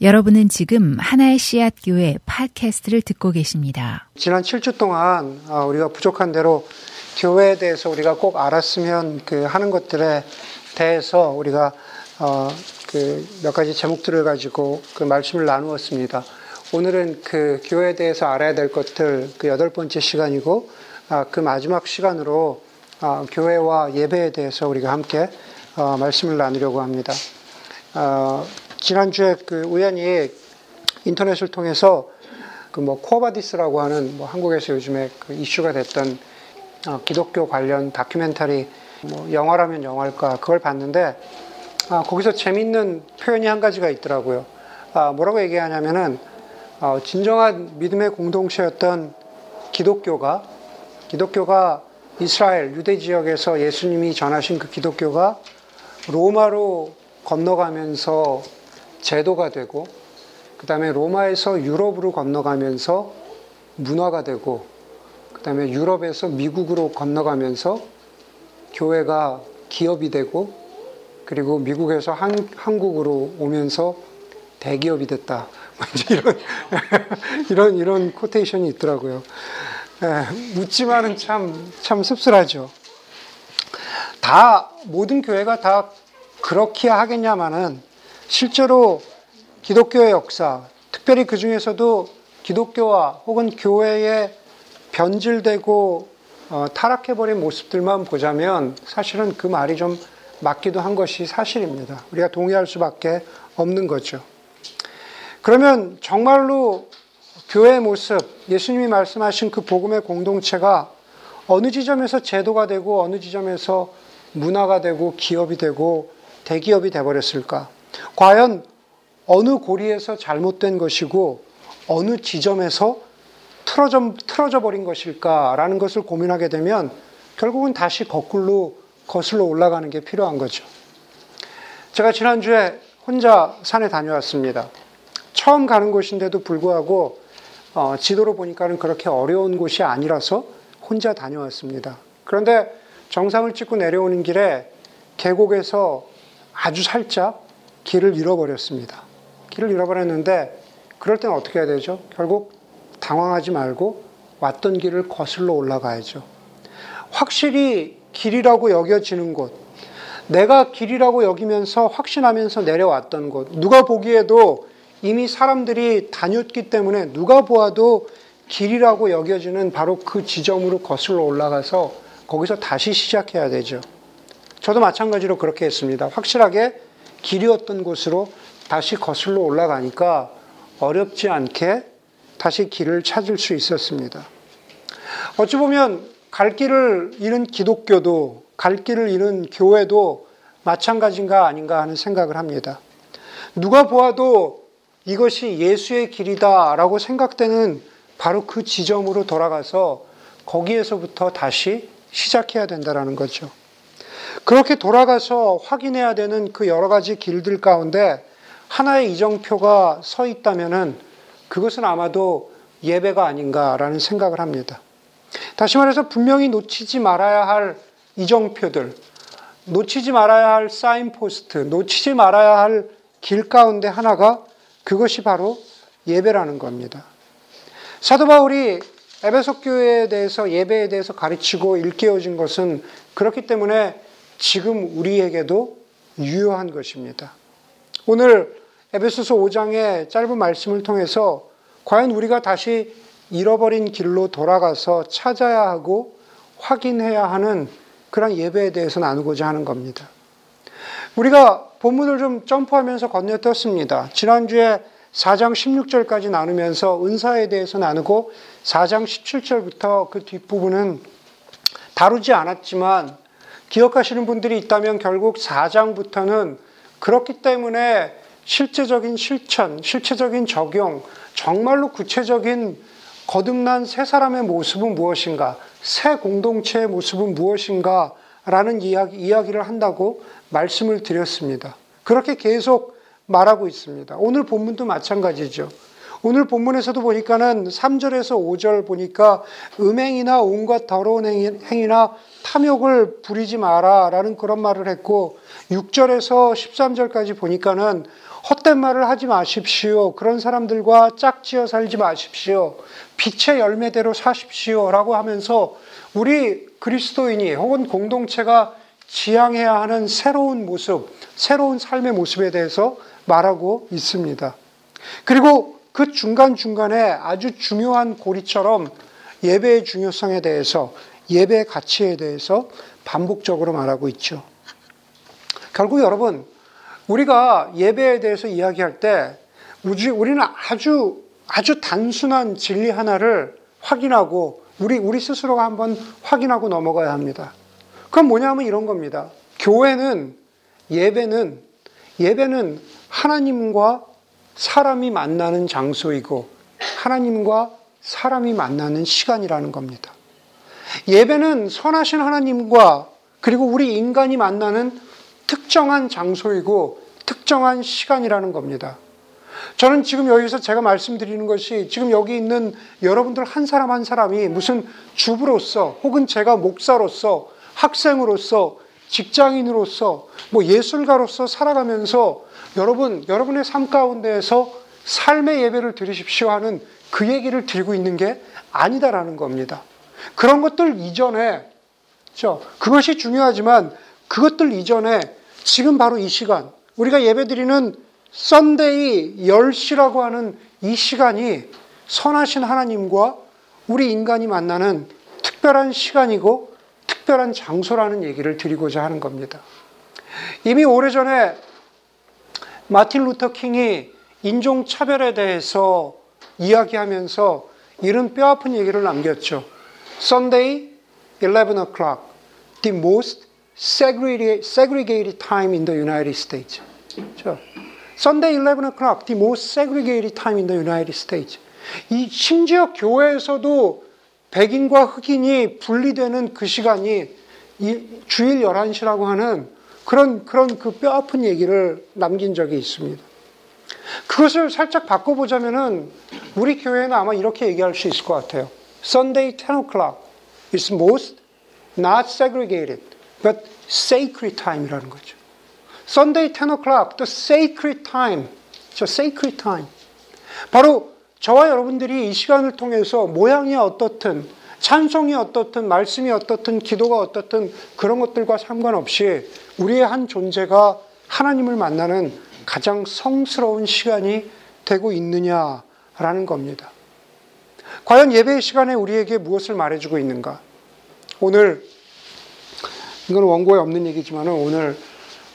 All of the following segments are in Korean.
여러분은 지금 하나의 씨앗 교회 팟캐스트를 듣고 계십니다. 지난 7주 동안 아, 우리가 부족한 대로 교회에 대해서 우리가 꼭 알았으면 그 하는 것들에 대해서 우리가 어, 그 몇 가지 제목들을 가지고 그 말씀을 나누었습니다. 오늘은 그 교회에 대해서 알아야 될 것들 그 여덟 번째 시간이고 아, 그 마지막 시간으로 아, 교회와 예배에 대해서 우리가 함께 어, 말씀을 나누려고 합니다. 지난주에 그 우연히 인터넷을 통해서 그 뭐 쿼바디스라고 하는 뭐 한국에서 요즘에 그 이슈가 됐던 어, 기독교 관련 다큐멘터리 뭐 영화라면 영화일까 그걸 봤는데 아, 거기서 재밌는 표현이 한 가지가 있더라고요. 아, 뭐라고 얘기하냐면은 어, 진정한 믿음의 공동체였던 기독교가 기독교가 이스라엘 유대 지역에서 예수님이 전하신 그 기독교가 로마로 건너가면서 제도가 되고 그 다음에 로마에서 유럽으로 건너가면서 문화가 되고 그 다음에 유럽에서 미국으로 건너가면서 교회가 기업이 되고 그리고 미국에서 한, 한국으로 오면서 대기업이 됐다. 이런, 이런, 이런 코테이션이 있더라고요. 에, 웃지만은 참, 참 씁쓸하죠. 다, 모든 교회가 다 그렇게 하겠냐마는 실제로 기독교의 역사, 특별히 그 중에서도 기독교와 혹은 교회의 변질되고 어, 타락해버린 모습들만 보자면 사실은 그 말이 좀 맞기도 한 것이 사실입니다. 우리가 동의할 수밖에 없는 거죠. 그러면 정말로 교회의 모습, 예수님이 말씀하신 그 복음의 공동체가 어느 지점에서 제도가 되고 어느 지점에서 문화가 되고 기업이 되고 대기업이 되버렸을까? 과연 어느 고리에서 잘못된 것이고 어느 지점에서 틀어져, 틀어져 버린 것일까라는 것을 고민하게 되면 결국은 다시 거꾸로 거슬러 올라가는 게 필요한 거죠. 제가 지난주에 혼자 산에 다녀왔습니다. 처음 가는 곳인데도 불구하고 어, 지도로 보니까는 그렇게 어려운 곳이 아니라서 혼자 다녀왔습니다. 그런데 정상을 찍고 내려오는 길에 계곡에서 아주 살짝 길을 잃어버렸습니다. 길을 잃어버렸는데 그럴 때는 어떻게 해야 되죠? 결국 당황하지 말고 왔던 길을 거슬러 올라가야죠. 확실히 길이라고 여겨지는 곳, 내가 길이라고 여기면서 확신하면서 내려왔던 곳, 누가 보기에도 이미 사람들이 다녔기 때문에 누가 보아도 길이라고 여겨지는 바로 그 지점으로 거슬러 올라가서 거기서 다시 시작해야 되죠. 저도 마찬가지로 그렇게 했습니다. 확실하게 길이었던 곳으로 다시 거슬러 올라가니까 어렵지 않게 다시 길을 찾을 수 있었습니다. 어찌 보면 갈 길을 잃은 기독교도 갈 길을 잃은 교회도 마찬가지인가 아닌가 하는 생각을 합니다. 누가 보아도 이것이 예수의 길이다라고 생각되는 바로 그 지점으로 돌아가서 거기에서부터 다시 시작해야 된다는 거죠. 그렇게 돌아가서 확인해야 되는 그 여러 가지 길들 가운데 하나의 이정표가 서 있다면은 그것은 아마도 예배가 아닌가라는 생각을 합니다. 다시 말해서 분명히 놓치지 말아야 할 이정표들, 놓치지 말아야 할 사인포스트, 놓치지 말아야 할 길 가운데 하나가 그것이 바로 예배라는 겁니다. 사도 바울이 에베소 교회에 대해서 예배에 대해서 가르치고 일깨워진 것은 그렇기 때문에 지금 우리에게도 유효한 것입니다. 오늘 에베소서 5장의 짧은 말씀을 통해서 과연 우리가 다시 잃어버린 길로 돌아가서 찾아야 하고 확인해야 하는 그런 예배에 대해서 나누고자 하는 겁니다. 우리가 본문을 좀 점프하면서 건너뛰었습니다. 지난주에 4장 16절까지 나누면서 은사에 대해서 나누고 4장 17절부터 그 뒷부분은 다루지 않았지만 기억하시는 분들이 있다면 결국 4장부터는 그렇기 때문에 실제적인 실천, 실체적인 적용, 정말로 구체적인 거듭난 새 사람의 모습은 무엇인가, 새 공동체의 모습은 무엇인가 라는 이야기, 이야기를 한다고 말씀을 드렸습니다. 그렇게 계속 말하고 있습니다. 오늘 본문도 마찬가지죠. 오늘 본문에서도 보니까는 3절에서 5절 보니까 음행이나 온갖 더러운 행위나 탐욕을 부리지 마라 라는 그런 말을 했고 6절에서 13절까지 보니까는 헛된 말을 하지 마십시오. 그런 사람들과 짝지어 살지 마십시오. 빛의 열매대로 사십시오. 라고 하면서 우리 그리스도인이 혹은 공동체가 지향해야 하는 새로운 모습, 새로운 삶의 모습에 대해서 말하고 있습니다. 그리고 그 중간중간에 아주 중요한 고리처럼 예배의 중요성에 대해서, 예배의 가치에 대해서 반복적으로 말하고 있죠. 결국 여러분, 우리가 예배에 대해서 이야기할 때 우리는 아주 아주 단순한 진리 하나를 확인하고 우리 우리 스스로가 한번 확인하고 넘어가야 합니다. 그건 뭐냐면 이런 겁니다. 교회는 예배는 예배는 하나님과 사람이 만나는 장소이고 하나님과 사람이 만나는 시간이라는 겁니다. 예배는 선하신 하나님과 그리고 우리 인간이 만나는 특정한 장소이고 특정한 시간이라는 겁니다. 저는 지금 여기서 제가 말씀드리는 것이 지금 여기 있는 여러분들 한 사람 한 사람이 무슨 주부로서 혹은 제가 목사로서 학생으로서 직장인으로서 뭐 예술가로서 살아가면서 여러분 여러분의 삶 가운데에서 삶의 예배를 드리십시오 하는 그 얘기를 드리고 있는 게 아니다라는 겁니다. 그런 것들 이전에 그것이 중요하지만 그것들 이전에 지금 바로 이 시간 우리가 예배 드리는 썬데이 10시라고 하는 이 시간이 선하신 하나님과 우리 인간이 만나는 특별한 시간이고 특별한 장소라는 얘기를 드리고자 하는 겁니다. 이미 오래전에 마틴 루터 킹이 인종차별에 대해서 이야기하면서 이런 뼈아픈 얘기를 남겼죠. Sunday, 11 o'clock, the most segregated time in the United States. Sunday 11 o'clock, the most segregated time in the United States. 이 심지어 교회에서도 백인과 흑인이 분리되는 그 시간이 주일 11시라고 하는 그런, 그런 그 뼈 아픈 얘기를 남긴 적이 있습니다. 그것을 살짝 바꿔보자면은 우리 교회는 아마 이렇게 얘기할 수 있을 것 같아요. Sunday 10 o'clock is most not segregated, but sacred time이라는 거죠. Sunday 10 o'clock, the sacred time. 저 sacred time. 바로 저와 여러분들이 이 시간을 통해서 모양이 어떻든, 찬송이 어떻든, 말씀이 어떻든, 기도가 어떻든 그런 것들과 상관없이 우리의 한 존재가 하나님을 만나는 가장 성스러운 시간이 되고 있느냐라는 겁니다. 과연 예배의 시간에 우리에게 무엇을 말해주고 있는가? 오늘 이건 원고에 없는 얘기지만 오늘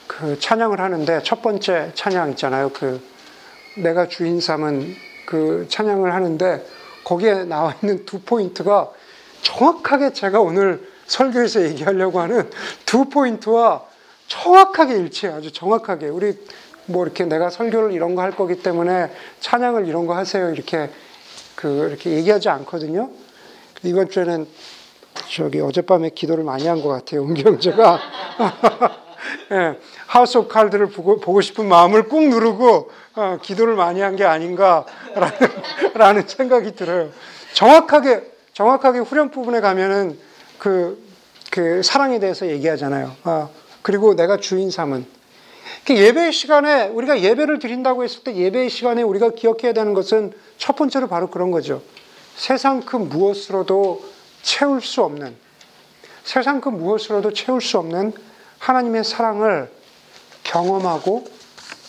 그 찬양을 하는데 첫 번째 찬양 있잖아요. 그 내가 주인 삼은 그 찬양을 하는데 거기에 나와 있는 두 포인트가 정확하게 제가 오늘 설교에서 얘기하려고 하는 두 포인트와 정확하게 일치해요. 아주 정확하게. 우리 뭐 이렇게 내가 설교를 이런 거 할 거기 때문에 찬양을 이런 거 하세요. 이렇게 그 이렇게 얘기하지 않거든요. 이번 주에는 저기 어젯밤에 기도를 많이 한 것 같아요. 은경제가. 예, 하우스 오브 칼드를 보고, 보고 싶은 마음을 꾹 누르고 어, 기도를 많이 한 게 아닌가라는 라는 생각이 들어요. 정확하게 정확하게 후렴 부분에 가면은 그, 그 사랑에 대해서 얘기하잖아요. 아, 그리고 내가 주인 삼은 그 예배 시간에 우리가 예배를 드린다고 했을 때 예배 시간에 우리가 기억해야 되는 것은 첫 번째로 바로 그런 거죠. 세상 그 무엇으로도 채울 수 없는 세상 그 무엇으로도 채울 수 없는 하나님의 사랑을 경험하고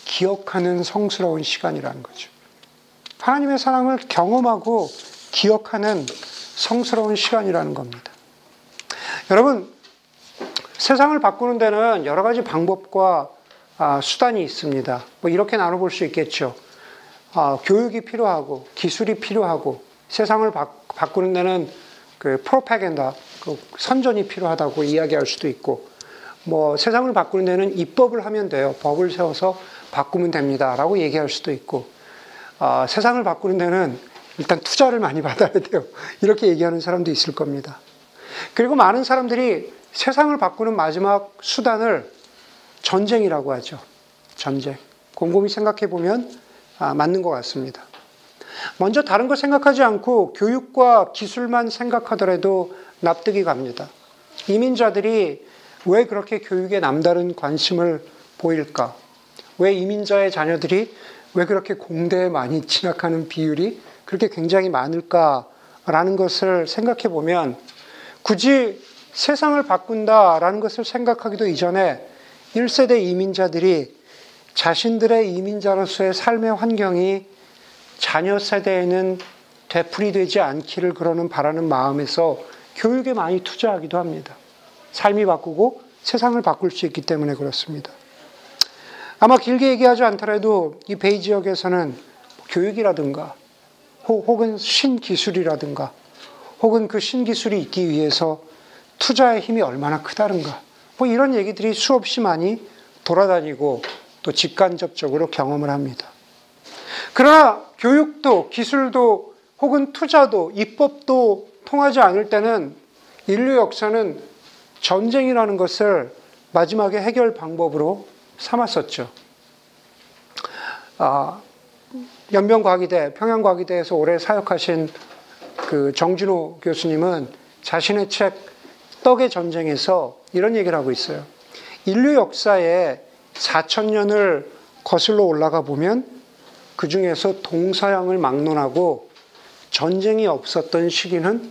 기억하는 성스러운 시간이라는 거죠. 하나님의 사랑을 경험하고 기억하는 성스러운 시간이라는 겁니다. 여러분, 세상을 바꾸는 데는 여러 가지 방법과 아, 수단이 있습니다. 뭐 이렇게 나눠볼 수 있겠죠. 아, 교육이 필요하고 기술이 필요하고 세상을 바, 꾸는 데는 그 프로파간다, 그 선전이 필요하다고 이야기할 수도 있고 뭐 세상을 바꾸는 데는 입법을 하면 돼요. 법을 세워서 바꾸면 됩니다 라고 얘기할 수도 있고 아, 세상을 바꾸는 데는 일단 투자를 많이 받아야 돼요. 이렇게 얘기하는 사람도 있을 겁니다. 그리고 많은 사람들이 세상을 바꾸는 마지막 수단을 전쟁이라고 하죠. 전쟁. 곰곰이 생각해 보면 아, 맞는 것 같습니다. 먼저 다른 거 생각하지 않고 교육과 기술만 생각하더라도 납득이 갑니다. 이민자들이 왜 그렇게 교육에 남다른 관심을 보일까? 왜 이민자의 자녀들이 왜 그렇게 공대에 많이 진학하는 비율이 그렇게 굉장히 많을까라는 것을 생각해 보면 굳이 세상을 바꾼다라는 것을 생각하기도 이전에 1세대 이민자들이 자신들의 이민자로서의 삶의 환경이 자녀 세대에는 되풀이되지 않기를 그러는 바라는 마음에서 교육에 많이 투자하기도 합니다. 삶이 바꾸고 세상을 바꿀 수 있기 때문에 그렇습니다. 아마 길게 얘기하지 않더라도 이 베이 지역에서는 교육이라든가 혹은 신기술이라든가 혹은 그 신기술이 있기 위해서 투자의 힘이 얼마나 크다는가 뭐 이런 얘기들이 수없이 많이 돌아다니고 또 직간접적으로 경험을 합니다. 그러나 교육도 기술도 혹은 투자도 입법도 통하지 않을 때는 인류 역사는 전쟁이라는 것을 마지막에 해결 방법으로 삼았었죠. 아, 연변과기대, 평양과기대에서 오래 사역하신 그 정진호 교수님은 자신의 책 떡의 전쟁에서 이런 얘기를 하고 있어요. 인류 역사에 4천 년을 거슬러 올라가 보면 그 중에서 동서양을 막론하고 전쟁이 없었던 시기는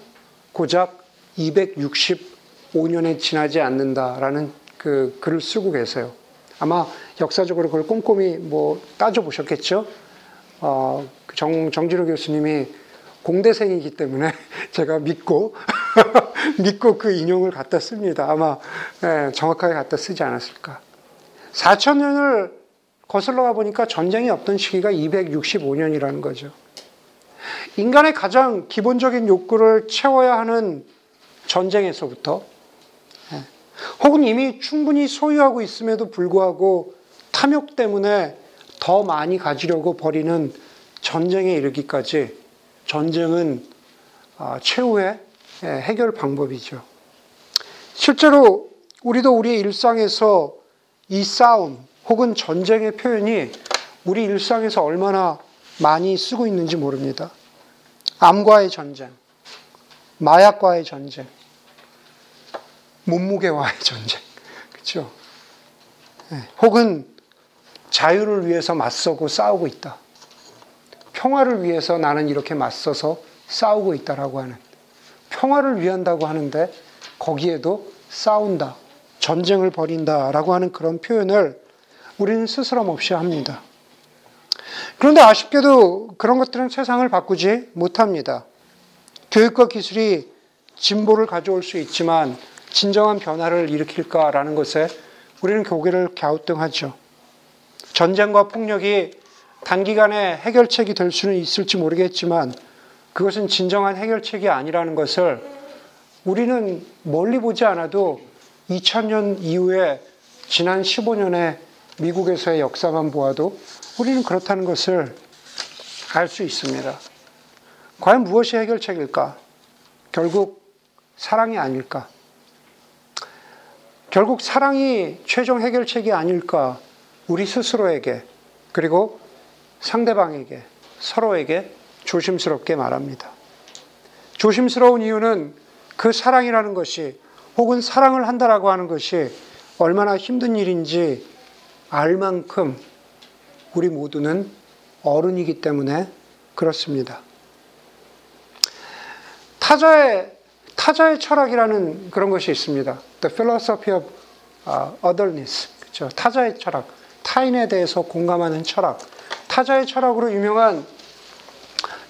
고작 265년에 지나지 않는다라는 그 글을 쓰고 계세요. 아마 역사적으로 그걸 꼼꼼히 뭐 따져보셨겠죠? 어, 그 정, 정진호 교수님이 공대생이기 때문에 제가 믿고, 믿고 그 인용을 갖다 씁니다. 아마 네, 정확하게 갖다 쓰지 않았을까. 4천 년을 거슬러 가 보니까 전쟁이 없던 시기가 265년이라는 거죠. 인간의 가장 기본적인 욕구를 채워야 하는 전쟁에서부터 예, 혹은 이미 충분히 소유하고 있음에도 불구하고 탐욕 때문에 더 많이 가지려고 벌이는 전쟁에 이르기까지 전쟁은 아, 최후의 예, 해결 방법이죠. 실제로 우리도 우리의 일상에서 이 싸움 혹은 전쟁의 표현이 우리 일상에서 얼마나 많이 쓰고 있는지 모릅니다. 암과의 전쟁, 마약과의 전쟁, 몸무게와의 전쟁, 그렇죠? 혹은 자유를 위해서 맞서고 싸우고 있다. 평화를 위해서 나는 이렇게 맞서서 싸우고 있다라고 하는 평화를 위한다고 하는데 거기에도 싸운다, 전쟁을 벌인다라고 하는 그런 표현을 우리는 스스럼 없이 합니다. 그런데 아쉽게도 그런 것들은 세상을 바꾸지 못합니다. 교육과 기술이 진보를 가져올 수 있지만 진정한 변화를 일으킬까라는 것에 우리는 고개를 갸우뚱하죠. 전쟁과 폭력이 단기간에 해결책이 될 수는 있을지 모르겠지만 그것은 진정한 해결책이 아니라는 것을 우리는 멀리 보지 않아도 2000년 이후에 지난 15년의 미국에서의 역사만 보아도 우리는 그렇다는 것을 알 수 있습니다. 과연 무엇이 해결책일까? 결국 사랑이 아닐까? 결국 사랑이 최종 해결책이 아닐까? 우리 스스로에게 그리고 상대방에게 서로에게 조심스럽게 말합니다. 조심스러운 이유는 그 사랑이라는 것이 혹은 사랑을 한다라고 하는 것이 얼마나 힘든 일인지 알 만큼 우리 모두는 어른이기 때문에 그렇습니다. 타자의 타자의 철학이라는 그런 것이 있습니다. The philosophy of otherness. 그렇죠. 타자의 철학. 타인에 대해서 공감하는 철학. 타자의 철학으로 유명한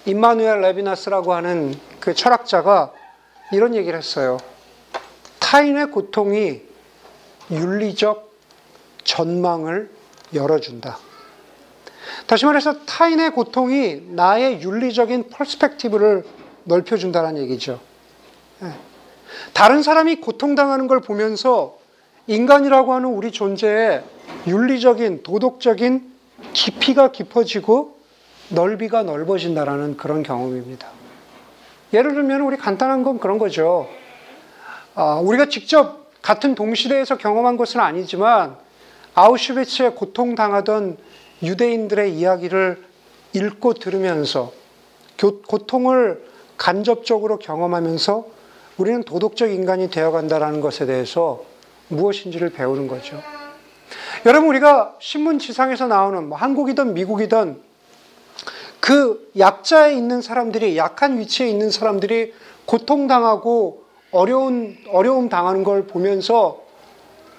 임마누엘 레비나스라고 하는 그 철학자가 이런 얘기를 했어요. 타인의 고통이 윤리적 전망을 열어준다. 다시 말해서 타인의 고통이 나의 윤리적인 perspective를 넓혀준다는 얘기죠. 예. 다른 사람이 고통당하는 걸 보면서 인간이라고 하는 우리 존재의 윤리적인, 도덕적인 깊이가 깊어지고 넓이가 넓어진다라는 그런 경험입니다. 예를 들면 우리 간단한 건 그런 거죠. 아, 우리가 직접 같은 동시대에서 경험한 것은 아니지만 아우슈비츠에 고통당하던 유대인들의 이야기를 읽고 들으면서 고통을 간접적으로 경험하면서 우리는 도덕적 인간이 되어간다는 것에 대해서 무엇인지를 배우는 거죠. 여러분 우리가 신문 지상에서 나오는 뭐 한국이든 미국이든 그 약자에 있는 사람들이 약한 위치에 있는 사람들이 고통당하고 어려운 어려움 당하는 걸 보면서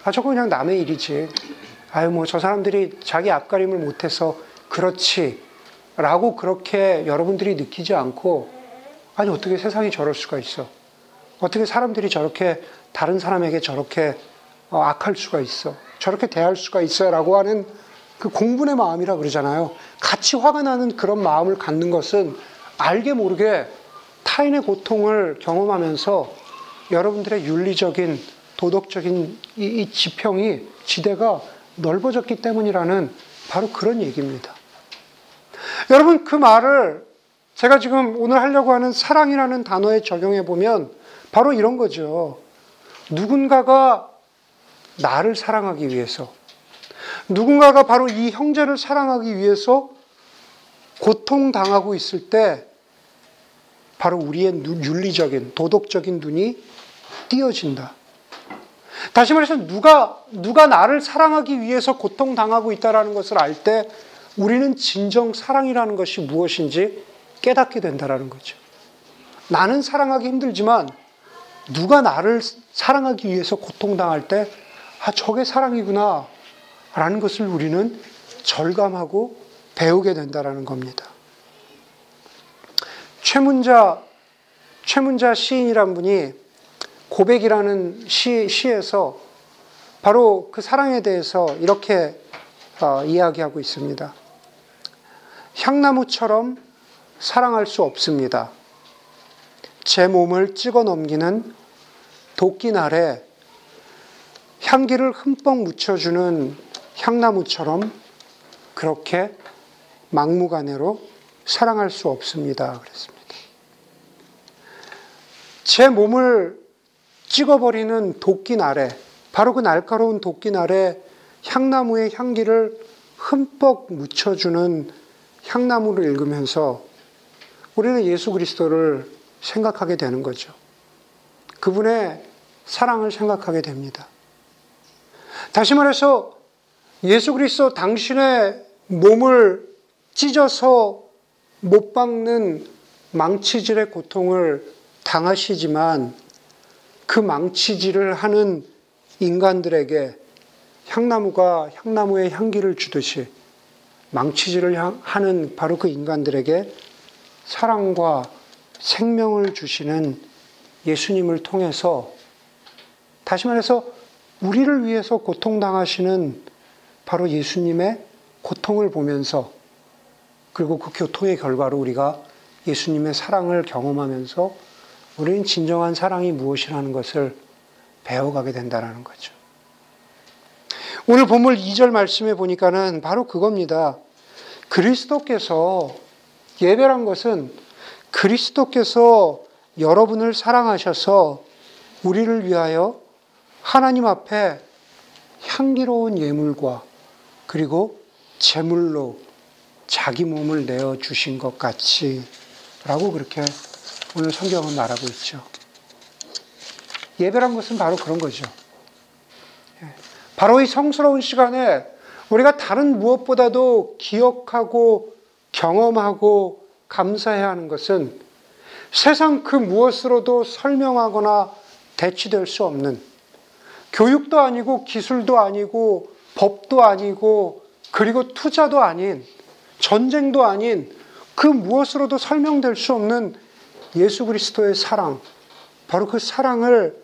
아 저거 그냥 남의 일이지. 아유 뭐 저 사람들이 자기 앞가림을 못해서 그렇지라고 그렇게 여러분들이 느끼지 않고 아니 어떻게 세상이 저럴 수가 있어? 어떻게 사람들이 저렇게 다른 사람에게 저렇게 어, 악할 수가 있어? 저렇게 대할 수가 있어라고 하는 그 공분의 마음이라 그러잖아요. 같이 화가 나는 그런 마음을 갖는 것은 알게 모르게 타인의 고통을 경험하면서 여러분들의 윤리적인 도덕적인 이, 이 지평이 지대가 넓어졌기 때문이라는 바로 그런 얘기입니다. 여러분 그 말을 제가 지금 오늘 하려고 하는 사랑이라는 단어에 적용해 보면 바로 이런 거죠. 누군가가 나를 사랑하기 위해서 누군가가 바로 이 형제를 사랑하기 위해서 고통당하고 있을 때 바로 우리의 눈, 윤리적인 도덕적인 눈이 띄어진다. 다시 말해서 누가 누가 나를 사랑하기 위해서 고통당하고 있다라는 것을 알 때 우리는 진정 사랑이라는 것이 무엇인지 깨닫게 된다라는 거죠. 나는 사랑하기 힘들지만 누가 나를 사랑하기 위해서 고통당할 때 아, 저게 사랑이구나. 라는 것을 우리는 절감하고 배우게 된다라는 겁니다. 최문자, 최문자 시인이란 분이 고백이라는 시, 시에서 바로 그 사랑에 대해서 이렇게 어, 이야기하고 있습니다. 향나무처럼 사랑할 수 없습니다. 제 몸을 찍어 넘기는 도끼 날에 향기를 흠뻑 묻혀주는 향나무처럼 그렇게 막무가내로 사랑할 수 없습니다. 그랬습니다. 제 몸을 찍어버리는 도끼 날에, 바로 그 날카로운 도끼 날에 향나무의 향기를 흠뻑 묻혀주는 향나무를 읽으면서 우리는 예수 그리스도를 생각하게 되는 거죠. 그분의 사랑을 생각하게 됩니다. 다시 말해서 예수 그리스도 당신의 몸을 찢어서 못 박는 망치질의 고통을 당하시지만 그 망치질을 하는 인간들에게 향나무가 향나무의 향기를 주듯이 망치질을 하는 바로 그 인간들에게 사랑과 생명을 주시는 예수님을 통해서 다시 말해서 우리를 위해서 고통당하시는 바로 예수님의 고통을 보면서 그리고 그 교통의 결과로 우리가 예수님의 사랑을 경험하면서 우리는 진정한 사랑이 무엇이라는 것을 배워가게 된다는 거죠. 오늘 본문 2절 말씀에 보니까는 바로 그겁니다. 그리스도께서 예배란 것은 그리스도께서 여러분을 사랑하셔서 우리를 위하여 하나님 앞에 향기로운 예물과 그리고 제물로 자기 몸을 내어 주신 것 같이 라고 그렇게 오늘 성경은 말하고 있죠. 예배란 것은 바로 그런 거죠. 예. 바로 이 성스러운 시간에 우리가 다른 무엇보다도 기억하고 경험하고 감사해야 하는 것은 세상 그 무엇으로도 설명하거나 대치될 수 없는 교육도 아니고 기술도 아니고 법도 아니고 그리고 투자도 아닌 전쟁도 아닌 그 무엇으로도 설명될 수 없는 예수 그리스도의 사랑, 바로 그 사랑을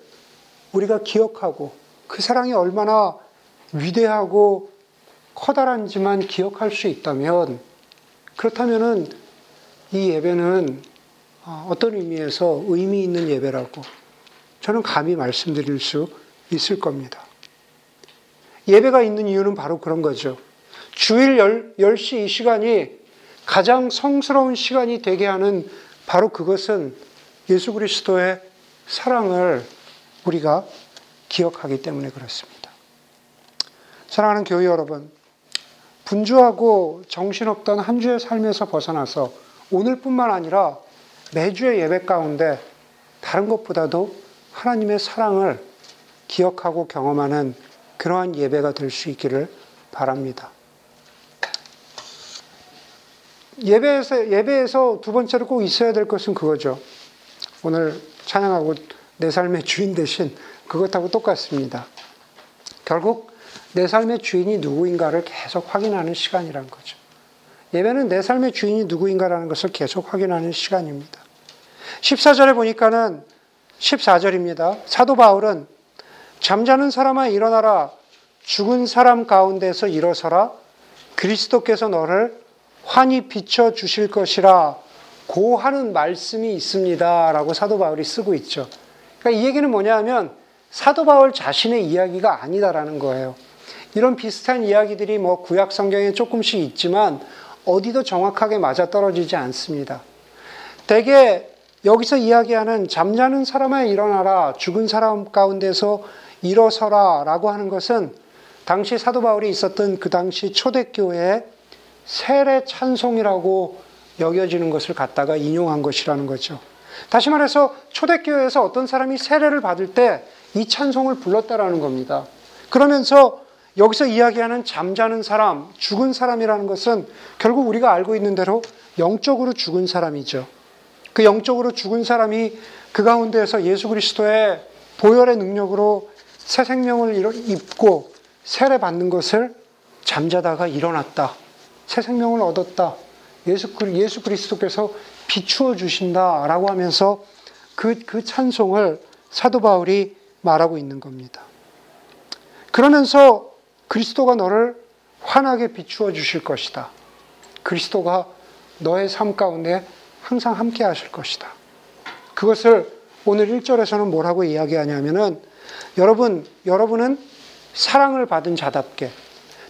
우리가 기억하고 그 사랑이 얼마나 위대하고 커다란지만 기억할 수 있다면 그렇다면은 이 예배는 어, 어떤 의미에서 의미 있는 예배라고 저는 감히 말씀드릴 수 있을 겁니다. 예배가 있는 이유는 바로 그런 거죠. 주일 10 시 이 시간이 가장 성스러운 시간이 되게 하는 바로 그것은 예수 그리스도의 사랑을 우리가 기억하기 때문에 그렇습니다. 사랑하는 교회 여러분, 분주하고 정신없던 한 주의 삶에서 벗어나서 오늘뿐만 아니라 매주의 예배 가운데 다른 것보다도 하나님의 사랑을 기억하고 경험하는 그러한 예배가 될 수 있기를 바랍니다. 예배에서, 예배에서 두 번째로 꼭 있어야 될 것은 그거죠. 오늘 찬양하고 내 삶의 주인 대신 그것하고 똑같습니다. 결국 내 삶의 주인이 누구인가를 계속 확인하는 시간이란 거죠. 예배는 내 삶의 주인이 누구인가라는 것을 계속 확인하는 시간입니다. 14절에 보니까는 14절입니다. 사도 바울은 잠자는 사람아 일어나라 죽은 사람 가운데서 일어서라 그리스도께서 너를 환히 비춰 주실 것이라 고 하는 말씀이 있습니다. 라고 사도 바울이 쓰고 있죠. 그러니까 이 얘기는 뭐냐 하면 사도 바울 자신의 이야기가 아니다라는 거예요. 이런 비슷한 이야기들이 뭐 구약 성경에 조금씩 있지만 어디도 정확하게 맞아 떨어지지 않습니다. 대개 여기서 이야기하는 잠자는 사람아 일어나라 죽은 사람 가운데서 일어서라 라고 하는 것은 당시 사도 바울이 있었던 그 당시 초대교회의 세례 찬송이라고 여겨지는 것을 갖다가 인용한 것이라는 거죠. 다시 말해서 초대교회에서 어떤 사람이 세례를 받을 때 이 찬송을 불렀다라는 겁니다. 그러면서 여기서 이야기하는 잠자는 사람, 죽은 사람이라는 것은 결국 우리가 알고 있는 대로 영적으로 죽은 사람이죠. 그 영적으로 죽은 사람이 그 가운데에서 예수 그리스도의 보혈의 능력으로 새 생명을 입고 세례 받는 것을 잠자다가 일어났다. 새 생명을 얻었다. 예수, 예수 그리스도께서 비추어 주신다 라고 하면서 그, 그 찬송을 사도 바울이 말하고 있는 겁니다. 그러면서 그리스도가 너를 환하게 비추어 주실 것이다. 그리스도가 너의 삶 가운데 항상 함께 하실 것이다. 그것을 오늘 1절에서는 뭐라고 이야기하냐면은 여러분, 여러분은 사랑을 받은 자답게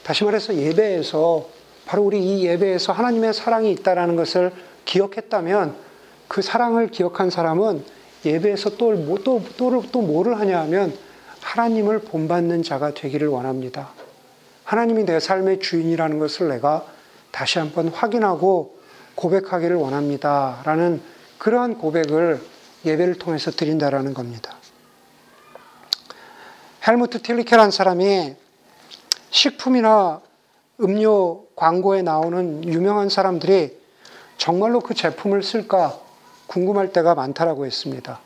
다시 말해서 예배에서 바로 우리 이 예배에서 하나님의 사랑이 있다라는 것을 기억했다면 그 사랑을 기억한 사람은 예배에서 또, 뭐, 또, 또, 또 뭐를 하냐 하면 하나님을 본받는 자가 되기를 원합니다. 하나님이 내 삶의 주인이라는 것을 내가 다시 한번 확인하고 고백하기를 원합니다. 라는 그러한 고백을 예배를 통해서 드린다라는 겁니다. 헬무트 틸리케란 사람이 식품이나 음료 광고에 나오는 유명한 사람들이 정말로 그 제품을 쓸까 궁금할 때가 많다라고 했습니다.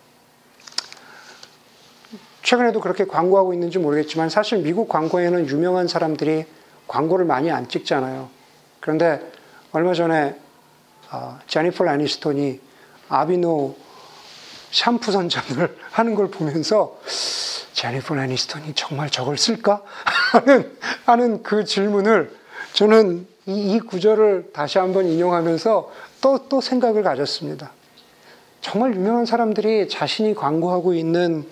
최근에도 그렇게 광고하고 있는지 모르겠지만 사실 미국 광고에는 유명한 사람들이 광고를 많이 안 찍잖아요. 그런데 얼마 전에 아, 제니퍼 라니스톤이 아비노 샴푸 선전을 하는 걸 보면서 제니퍼 라니스톤이 정말 저걸 쓸까? 하는, 하는 그 질문을 저는 이, 이 구절을 다시 한번 인용하면서 또, 또 생각을 가졌습니다. 정말 유명한 사람들이 자신이 광고하고 있는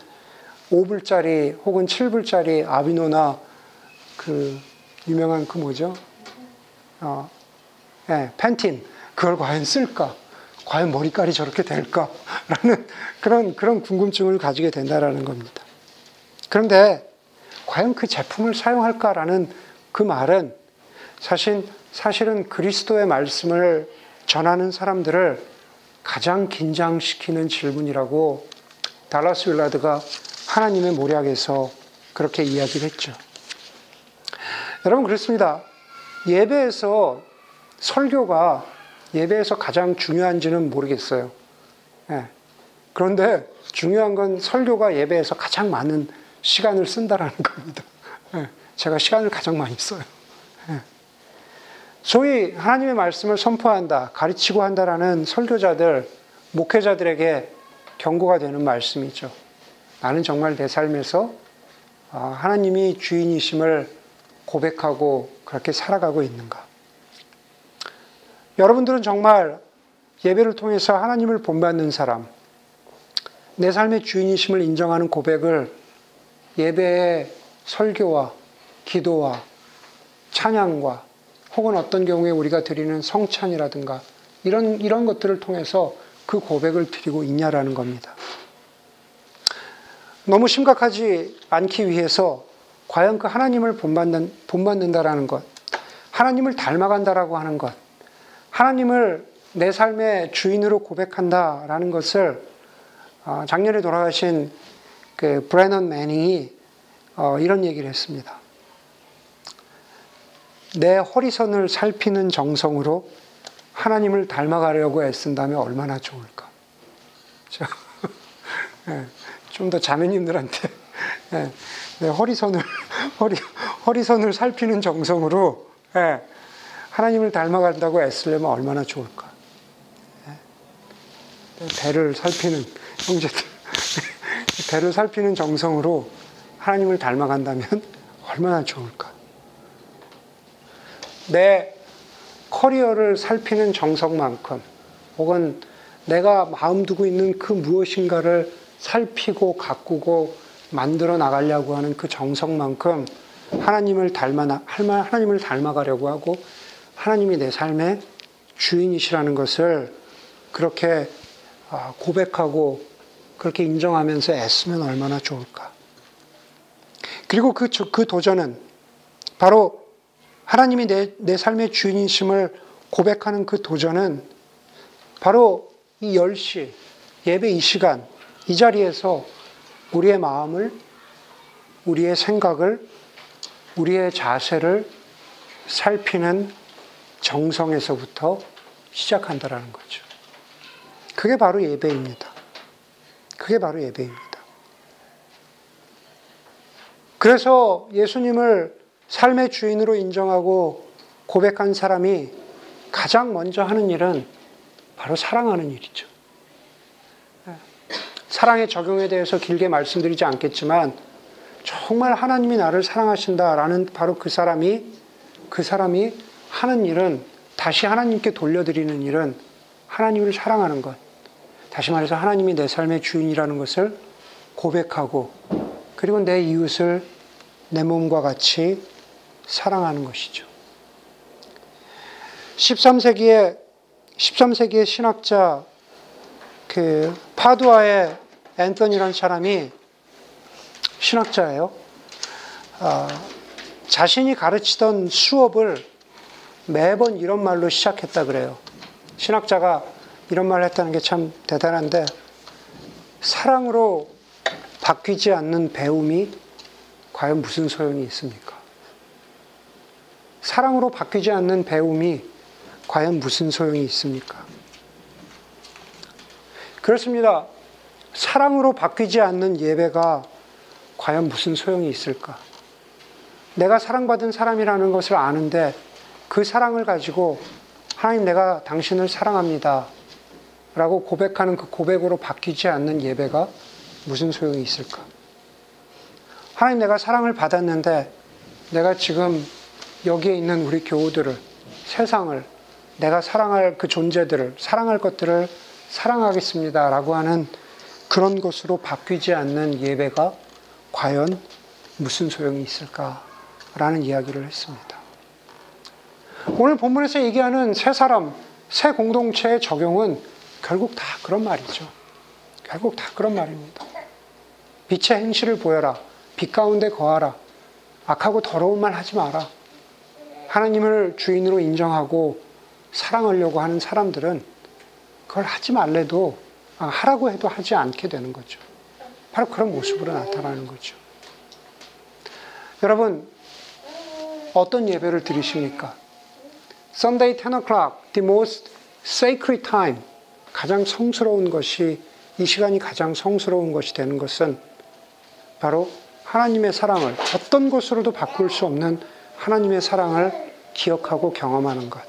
5불짜리 혹은 7불짜리 아비노나 그 유명한 그 뭐죠? 어, 네, 펜틴. 그걸 과연 쓸까? 과연 머리깔이 저렇게 될까? 라는 그런, 그런 궁금증을 가지게 된다라는 겁니다. 그런데 과연 그 제품을 사용할까라는 그 말은 사실, 사실은 그리스도의 말씀을 전하는 사람들을 가장 긴장시키는 질문이라고 달라스 윌라드가 하나님의 모략에서 그렇게 이야기를 했죠. 여러분 그렇습니다. 예배에서 설교가 예배에서 가장 중요한지는 모르겠어요. 네. 그런데 중요한 건 설교가 예배에서 가장 많은 시간을 쓴다라는 겁니다. 네. 제가 시간을 가장 많이 써요. 네. 소위 하나님의 말씀을 선포한다, 가르치고 한다라는 설교자들, 목회자들에게 경고가 되는 말씀이죠. 나는 정말 내 삶에서 아, 하나님이 주인이심을 고백하고 그렇게 살아가고 있는가? 여러분들은 정말 예배를 통해서 하나님을 본받는 사람, 내 삶의 주인이심을 인정하는 고백을 예배의 설교와 기도와 찬양과 혹은 어떤 경우에 우리가 드리는 성찬이라든가 이런, 이런 것들을 통해서 그 고백을 드리고 있냐라는 겁니다. 너무 심각하지 않기 위해서 과연 그 하나님을 본받는, 본받는다라는 것, 하나님을 닮아간다라고 하는 것, 하나님을 내 삶의 주인으로 고백한다라는 것을 어, 작년에 돌아가신 그 브레넌 매닝이 어, 이런 얘기를 했습니다. 내 허리선을 살피는 정성으로 하나님을 닮아가려고 애쓴다면 얼마나 좋을까. 예, 좀더 자매님들한테 예, 내 허리선을 허리 허리선을 살피는 정성으로 예, 하나님을 닮아간다고 애쓰려면 얼마나 좋을까. 배를 살피는 형제들 배를 살피는 정성으로 하나님을 닮아간다면 얼마나 좋을까. 내 커리어를 살피는 정성만큼 혹은 내가 마음 두고 있는 그 무엇인가를 살피고 가꾸고 만들어 나가려고 하는 그 정성만큼 하나님을 닮아 하나님을 닮아가려고 하고 하나님이 내 삶의 주인이시라는 것을 그렇게 아, 고백하고 그렇게 인정하면서 애쓰면 얼마나 좋을까. 그리고 그, 그 도전은 바로 하나님이 내, 내 삶의 주인이심을 고백하는 그 도전은 바로 이 10시, 예배 이 시간, 이 자리에서 우리의 마음을, 우리의 생각을, 우리의 자세를 살피는 정성에서부터 시작한다라는 거죠. 그게 바로 예배입니다. 그게 바로 예배입니다. 그래서 예수님을 삶의 주인으로 인정하고 고백한 사람이 가장 먼저 하는 일은 바로 사랑하는 일이죠. 사랑의 적용에 대해서 길게 말씀드리지 않겠지만 정말 하나님이 나를 사랑하신다라는 바로 그 사람이 그 사람이 하는 일은 다시 하나님께 돌려드리는 일은 하나님을 사랑하는 것. 다시 말해서 하나님이 내 삶의 주인이라는 것을 고백하고 그리고 내 이웃을 내 몸과 같이 사랑하는 것이죠. 13세기에 13세기의 신학자 그 파두아의 앤서니라는 사람이 신학자예요. 아, 자신이 가르치던 수업을 매번 이런 말로 시작했다 그래요. 신학자가 이런 말을 했다는 게 참 대단한데 사랑으로 바뀌지 않는 배움이 과연 무슨 소용이 있습니까? 사랑으로 바뀌지 않는 배움이 과연 무슨 소용이 있습니까? 그렇습니다. 사랑으로 바뀌지 않는 예배가 과연 무슨 소용이 있을까? 내가 사랑받은 사람이라는 것을 아는데 그 사랑을 가지고 하나님 내가 당신을 사랑합니다. 라고 고백하는 그 고백으로 바뀌지 않는 예배가 무슨 소용이 있을까? 하나님 내가 사랑을 받았는데 내가 지금 여기에 있는 우리 교우들을, 세상을, 내가 사랑할 그 존재들을, 사랑할 것들을 사랑하겠습니다. 라고 하는 그런 것으로 바뀌지 않는 예배가 과연 무슨 소용이 있을까? 라는 이야기를 했습니다. 오늘 본문에서 얘기하는 새 사람, 새 공동체의 적용은 결국 다 그런 말이죠. 결국 다 그런 말입니다. 빛의 행실을 보여라. 빛 가운데 거하라. 악하고 더러운 말 하지 마라. 하나님을 주인으로 인정하고 사랑하려고 하는 사람들은 그걸 하지 말래도 아, 하라고 해도 하지 않게 되는 거죠. 바로 그런 모습으로 나타나는 거죠. 여러분, 어떤 예배를 드리십니까? Sunday 10 o'clock, the most sacred time. 가장 성스러운 것이, 이 시간이 가장 성스러운 것이 되는 것은 바로 하나님의 사랑을 어떤 것으로도 바꿀 수 없는 하나님의 사랑을 기억하고 경험하는 것.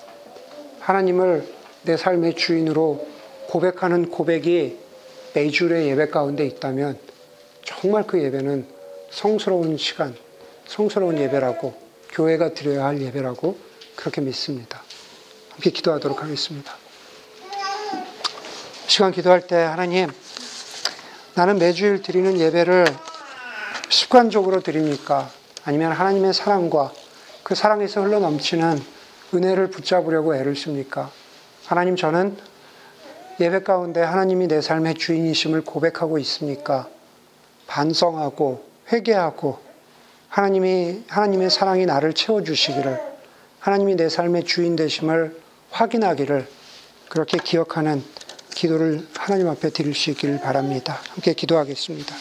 하나님을 내 삶의 주인으로 고백하는 고백이 매주의 예배 가운데 있다면 정말 그 예배는 성스러운 시간, 성스러운 예배라고 교회가 드려야 할 예배라고 그렇게 믿습니다. 함께 기도하도록 하겠습니다. 시간 기도할 때 하나님, 나는 매주일 드리는 예배를 습관적으로 드립니까? 아니면 하나님의 사랑과 그 사랑에서 흘러 넘치는 은혜를 붙잡으려고 애를 씁니까? 하나님, 저는 예배 가운데 하나님이 내 삶의 주인이심을 고백하고 있습니까? 반성하고 회개하고 하나님이 하나님의 사랑이 나를 채워 주시기를 하나님이 내 삶의 주인 되심을 확인하기를 그렇게 기억하는 기도를 하나님 앞에 드릴 수 있기를 바랍니다. 함께 기도하겠습니다.